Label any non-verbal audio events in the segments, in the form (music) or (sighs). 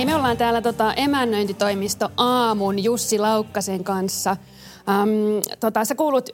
Hei, me ollaan täällä tota, emännöintitoimisto Aamun Jussi Laukkasen kanssa – Ähm, tota, sä kuulut,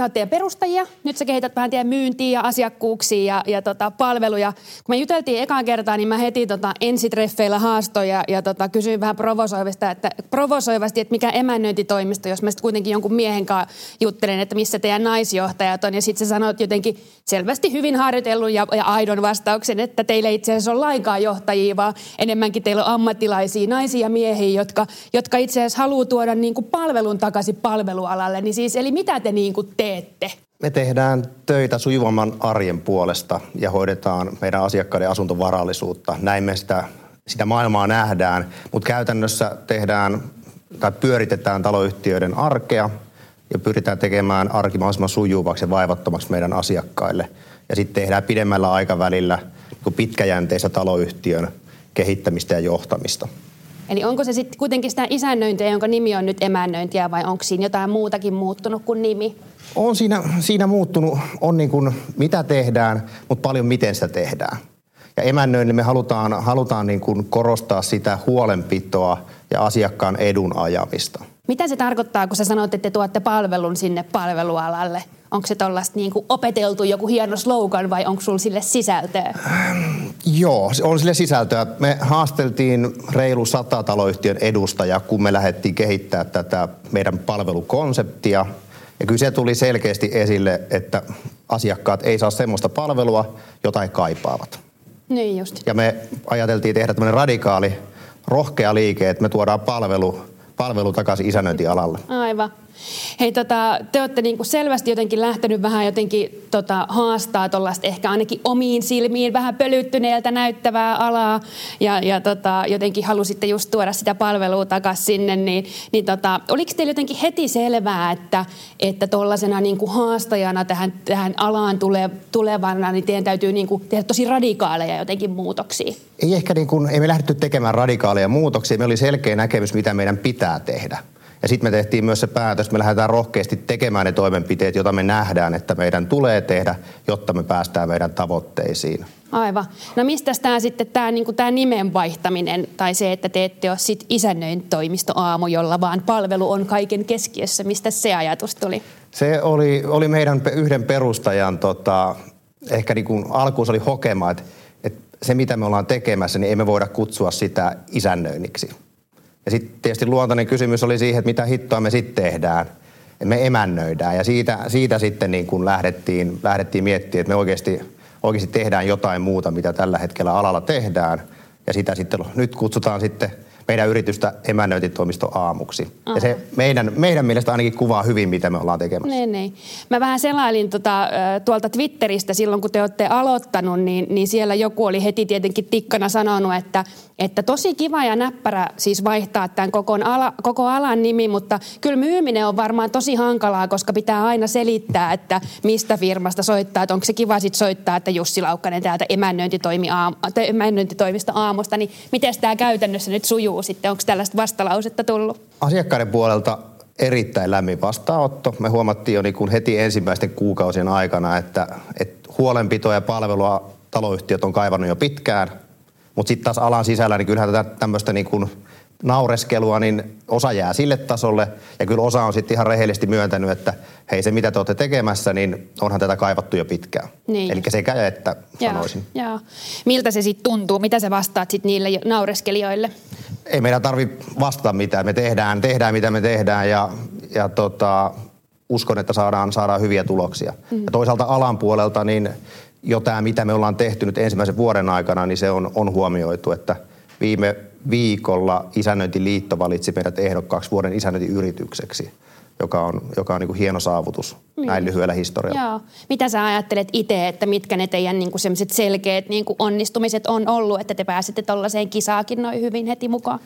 äh, teidän perustajia, nyt sä kehität vähän teidän myyntiä ja asiakkuuksia ja, ja tota, palveluja. Kun me juteltiin ekaan kertaa, niin mä heti tota, ensitreffeillä haastoin ja, ja tota, kysyin vähän provosoivasti että, provosoivasti, että mikä emännöintitoimisto, jos mä sitten kuitenkin jonkun miehen kanssa juttelen, että missä teidän naisjohtajat on. Ja sitten sä sanoit jotenkin selvästi hyvin harjoitellun ja, ja aidon vastauksen, että teillä itse asiassa on lainkaan johtajia, vaan enemmänkin teillä on ammattilaisia naisia ja miehiä, jotka, jotka itse asiassa haluaa tuoda niin kuin palvelun takaisin palvelualalle. Niin siis, eli mitä te niin kuin teette? Me tehdään töitä sujuvamman arjen puolesta ja hoidetaan meidän asiakkaiden asuntovarallisuutta. Näin me sitä, sitä maailmaa nähdään, mutta käytännössä tehdään tai pyöritetään taloyhtiöiden arkea ja pyritään tekemään arki mahdollisimman sujuvaksi ja vaivattomaksi meidän asiakkaille. Ja sitten tehdään pidemmällä aikavälillä niin pitkäjänteistä taloyhtiön kehittämistä ja johtamista. Eli onko se sitten kuitenkin sitä isännöintiä, jonka nimi on nyt emännöintiä vai onko siinä jotain muutakin muuttunut kuin nimi? On siinä, siinä muuttunut, on niin kuin mitä tehdään, mutta paljon miten sitä tehdään. Ja emännöinnin me halutaan, halutaan niin kuin korostaa sitä huolenpitoa ja asiakkaan edun ajamista. Mitä se tarkoittaa, kun sä sanot, että te tuotte palvelun sinne palvelualalle? Onko se tuollaista niin opeteltu joku hieno slogan vai onko sulla sille sisältöä? (sighs) Joo, on sille sisältöä. Me haasteltiin reilu sata taloyhtiön edustajaa, kun me lähdettiin kehittää tätä meidän palvelukonseptia. Ja kyllä se tuli selkeästi esille, että asiakkaat ei saa semmoista palvelua, jota he kaipaavat. Niin just. Ja me ajateltiin tehdä tämmöinen radikaali, rohkea liike, että me tuodaan palvelu, palvelu takaisin isännöintialalle. Aivan. Hei, tota, te olette niinku selvästi jotenkin lähtenyt vähän jotenkin tota, haastaa tuollaista ehkä ainakin omiin silmiin vähän pölyttyneeltä näyttävää alaa ja, ja tota, jotenkin halusitte just tuoda sitä palvelua takaisin sinne, niin, niin tota, oliko teille jotenkin heti selvää, että että niinku haastajana tähän, tähän alaan tule, tulevana, niin teidän täytyy niinku tehdä tosi radikaaleja jotenkin muutoksia? Ei ehkä niin kuin, ei me lähdetty tekemään radikaaleja muutoksia, me oli selkeä näkemys, mitä meidän pitää tehdä. Ja sitten me tehtiin myös se päätös, että me lähdetään rohkeasti tekemään ne toimenpiteet, joita me nähdään, että meidän tulee tehdä, jotta me päästään meidän tavoitteisiin. Aivan. No mistä tämä sitten tämä niinku nimen vaihtaminen tai se, että te ette ole sit isännöin toimisto aamu, jolla vaan palvelu on kaiken keskiössä. Mistä se ajatus tuli? Se oli, oli meidän yhden perustajan tota, ehkä niin alkuun se oli hokema, että, että se mitä me ollaan tekemässä, niin emme voida kutsua sitä isännöinniksi ja sitten tietysti luontainen kysymys oli siihen, että mitä hittoa me sitten tehdään. Me emännöidään ja siitä, siitä sitten niin kuin lähdettiin, lähdettiin miettimään, että me oikeasti, oikeasti tehdään jotain muuta, mitä tällä hetkellä alalla tehdään. Ja sitä sitten nyt kutsutaan sitten – meidän yritystä emännöintitoimisto aamuksi. Aha. Ja se meidän, meidän mielestä ainakin kuvaa hyvin, mitä me ollaan tekemässä. Niin, niin. Mä vähän selailin tota, tuolta Twitteristä silloin, kun te olette aloittanut, niin, niin siellä joku oli heti tietenkin tikkana sanonut, että, että tosi kiva ja näppärä siis vaihtaa tämän koko, ala, koko alan nimi, mutta kyllä myyminen on varmaan tosi hankalaa, koska pitää aina selittää, että mistä firmasta soittaa, että onko se kiva sitten soittaa, että Jussi Laukkanen täältä emännöintitoimi aam, emännöintitoimista aamusta, niin miten tämä käytännössä nyt sujuu? Kuuluu sitten? Onko tällaista vastalausetta tullut? Asiakkaiden puolelta erittäin lämmin vastaanotto. Me huomattiin jo niin kuin heti ensimmäisten kuukausien aikana, että, että huolenpitoa ja palvelua taloyhtiöt on kaivannut jo pitkään. Mutta sitten taas alan sisällä, niin kyllähän tätä tämmöistä niin kuin naureskelua, niin osa jää sille tasolle. Ja kyllä osa on sitten ihan rehellisesti myöntänyt, että hei se mitä te olette tekemässä, niin onhan tätä kaivattu jo pitkään. Niin. Eli sekä että sanoisin. Joo, joo. Miltä se sitten tuntuu? Mitä sä vastaat sitten niille naureskelijoille? Ei meidän tarvi vastata mitään. Me tehdään, tehdään mitä me tehdään ja, ja tota, uskon, että saadaan, saadaan hyviä tuloksia. Mm-hmm. Ja toisaalta alan puolelta, niin jo tämä, mitä me ollaan tehty nyt ensimmäisen vuoden aikana, niin se on, on huomioitu, että viime viikolla Isännöintiliitto valitsi meidät ehdokkaaksi vuoden isännöintiyritykseksi joka on, joka on niin kuin hieno saavutus niin. näin lyhyellä historialla. Joo. Mitä sä ajattelet itse, että mitkä ne teidän niin kuin selkeät niin kuin onnistumiset on ollut, että te pääsitte tuollaiseen kisaakin noin hyvin heti mukaan?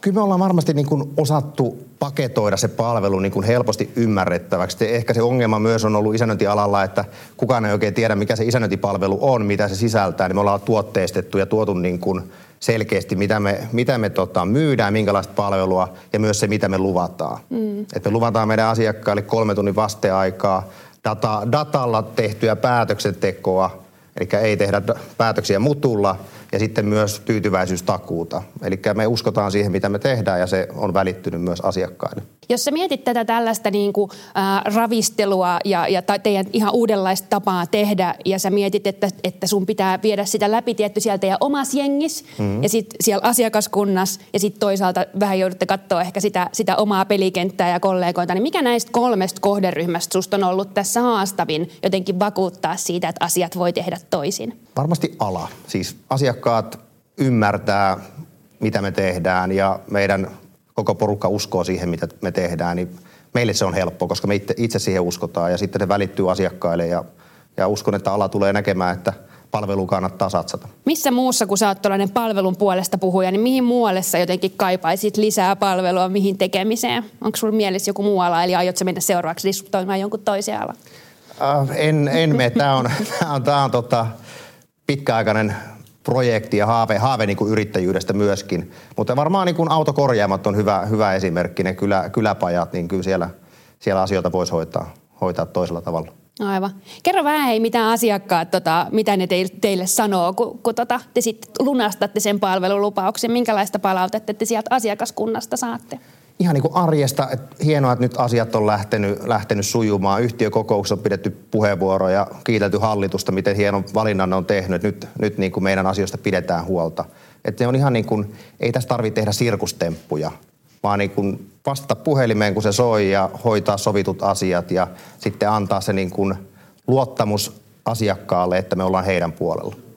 Kyllä me ollaan varmasti niin kuin osattu paketoida se palvelu niin kuin helposti ymmärrettäväksi. Ehkä se ongelma myös on ollut isännöintialalla, että kukaan ei oikein tiedä, mikä se isännöintipalvelu on, mitä se sisältää. Niin me ollaan tuotteistettu ja tuotu niin kuin selkeästi, mitä me, mitä me tota, myydään, minkälaista palvelua ja myös se, mitä me luvataan. Mm. Et me luvataan meidän asiakkaille kolme tunnin vasteaikaa, data, datalla tehtyä päätöksentekoa, eli ei tehdä päätöksiä mutulla, ja sitten myös tyytyväisyystakuuta. Eli me uskotaan siihen, mitä me tehdään ja se on välittynyt myös asiakkaille. Jos sä mietit tätä tällaista niin kuin, äh, ravistelua ja, ja teidän ihan uudenlaista tapaa tehdä ja sä mietit, että, että sun pitää viedä sitä läpi tietty sieltä ja omassa jengissä mm-hmm. ja sitten siellä asiakaskunnassa ja sitten toisaalta vähän joudutte katsoa ehkä sitä, sitä omaa pelikenttää ja kollegoita, niin mikä näistä kolmesta kohderyhmästä susta on ollut tässä haastavin jotenkin vakuuttaa siitä, että asiat voi tehdä toisin? Varmasti ala. Siis asiakkaat ymmärtää, mitä me tehdään ja meidän koko porukka uskoo siihen, mitä me tehdään, niin meille se on helppo, koska me itse, itse siihen uskotaan ja sitten se välittyy asiakkaille ja, ja uskon, että ala tulee näkemään, että palvelu kannattaa satsata. Missä muussa, kun sä oot tuollainen palvelun puolesta puhuja, niin mihin muualle sä jotenkin kaipaisit lisää palvelua, mihin tekemiseen? Onko sulla mielessä joku muu ala, eli aiotko mennä seuraavaksi diskutoimaan jonkun toisen alan? Äh, en, en mene. Tämä on, (laughs) tämä on, tämä on tota, pitkäaikainen projekti ja haave, haave niin kuin yrittäjyydestä myöskin. Mutta varmaan niin kuin autokorjaamat on hyvä, hyvä esimerkki, ne kylä, kyläpajat, niin kyllä siellä, siellä asioita voisi hoitaa, hoitaa toisella tavalla. Aivan. Kerro vähän hei, mitä asiakkaat, tota, mitä ne teille, teille sanoo, kun, kun tota, te sitten lunastatte sen palvelulupauksen. Minkälaista palautetta te sieltä asiakaskunnasta saatte? Ihan niin kuin arjesta, että hienoa, että nyt asiat on lähtenyt, lähtenyt sujumaan. Yhtiökokouksessa on pidetty puheenvuoroja ja kiitelty hallitusta, miten hienon valinnan on tehnyt. Nyt, nyt niin kuin meidän asioista pidetään huolta. Että ne on ihan niin kuin, ei tässä tarvitse tehdä sirkustemppuja, vaan niin kuin vastata puhelimeen, kun se soi ja hoitaa sovitut asiat ja sitten antaa se niin kuin luottamus asiakkaalle, että me ollaan heidän puolella.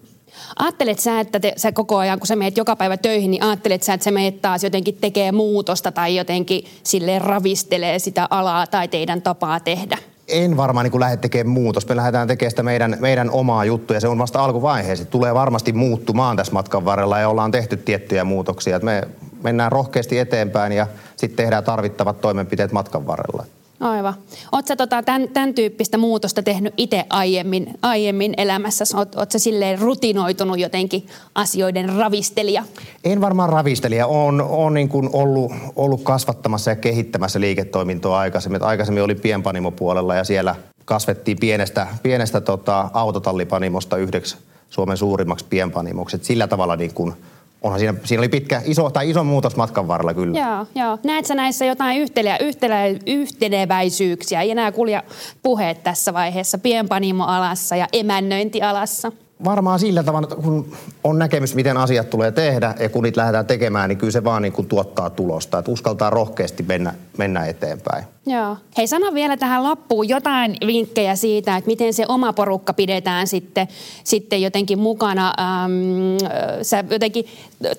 Ajattelet sä, että te, sä koko ajan, kun sä meet joka päivä töihin, niin ajattelet sä, että sä meet taas jotenkin tekee muutosta tai jotenkin sille ravistelee sitä alaa tai teidän tapaa tehdä? en varmaan niin lähde tekemään muutos. Me lähdetään tekemään sitä meidän, meidän omaa juttua ja se on vasta alkuvaiheessa. Tulee varmasti muuttumaan tässä matkan varrella ja ollaan tehty tiettyjä muutoksia. me mennään rohkeasti eteenpäin ja sitten tehdään tarvittavat toimenpiteet matkan varrella. Aivan. Oletko tota, tämän, tämän tyyppistä muutosta tehnyt itse aiemmin, aiemmin elämässä? Oletko silleen rutinoitunut jotenkin asioiden ravistelija? En varmaan ravistelija. Olen, olen niin kuin ollut, ollut kasvattamassa ja kehittämässä liiketoimintoa aikaisemmin. Aikaisemmin oli pienpanimopuolella ja siellä kasvettiin pienestä, pienestä tota, autotallipanimosta yhdeksi Suomen suurimmaksi pienpanimoksi. Et sillä tavalla niin kuin – onhan siinä, siinä oli pitkä, iso, tai iso muutos matkan varrella kyllä. Joo, joo. Näet sä näissä jotain yhtele, yhtele, yhteneväisyyksiä? Ei enää kulja puheet tässä vaiheessa pienpanimoalassa ja emännöintialassa? Varmaan sillä tavalla, kun on näkemys, miten asiat tulee tehdä ja kun niitä lähdetään tekemään, niin kyllä se vaan niin kuin tuottaa tulosta. Että uskaltaa rohkeasti mennä, mennä eteenpäin. Joo. Hei, sano vielä tähän loppuun jotain vinkkejä siitä, että miten se oma porukka pidetään sitten, sitten jotenkin mukana. Ähm, sä jotenkin,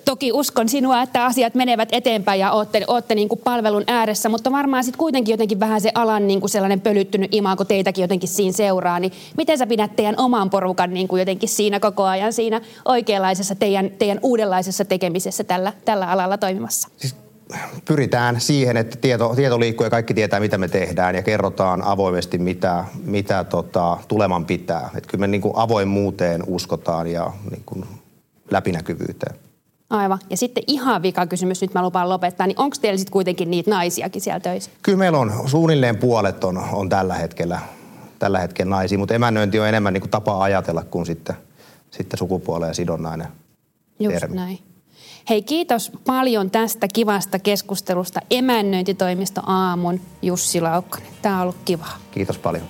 toki uskon sinua, että asiat menevät eteenpäin ja ootte, ootte niin kuin palvelun ääressä, mutta varmaan sitten kuitenkin jotenkin vähän se alan niin kuin sellainen pölyttynyt kun teitäkin jotenkin siinä seuraa. Niin miten sä pidät teidän oman porukan niin kuin jotenkin siinä koko ajan siinä oikeanlaisessa teidän, teidän uudenlaisessa tekemisessä tällä, tällä alalla toimimassa? Siis pyritään siihen, että tieto, tieto liikkuu ja kaikki tietää, mitä me tehdään ja kerrotaan avoimesti, mitä, mitä tota, tuleman pitää. Et kyllä me niin kuin avoimuuteen uskotaan ja niin kuin läpinäkyvyyteen. Aivan. Ja sitten ihan vika kysymys, nyt mä lupaan lopettaa, niin onko teillä sitten kuitenkin niitä naisiakin siellä töissä? Kyllä meillä on, suunnilleen puolet on, on tällä, hetkellä, tällä hetkellä naisia, mutta emännöinti on enemmän niin kuin tapa ajatella kuin sitten, sitten sukupuoleen sidonnainen Just termi. näin. Hei, kiitos paljon tästä kivasta keskustelusta emännöintitoimisto Aamun Jussi Laukkanen. Tämä on ollut kivaa. Kiitos paljon.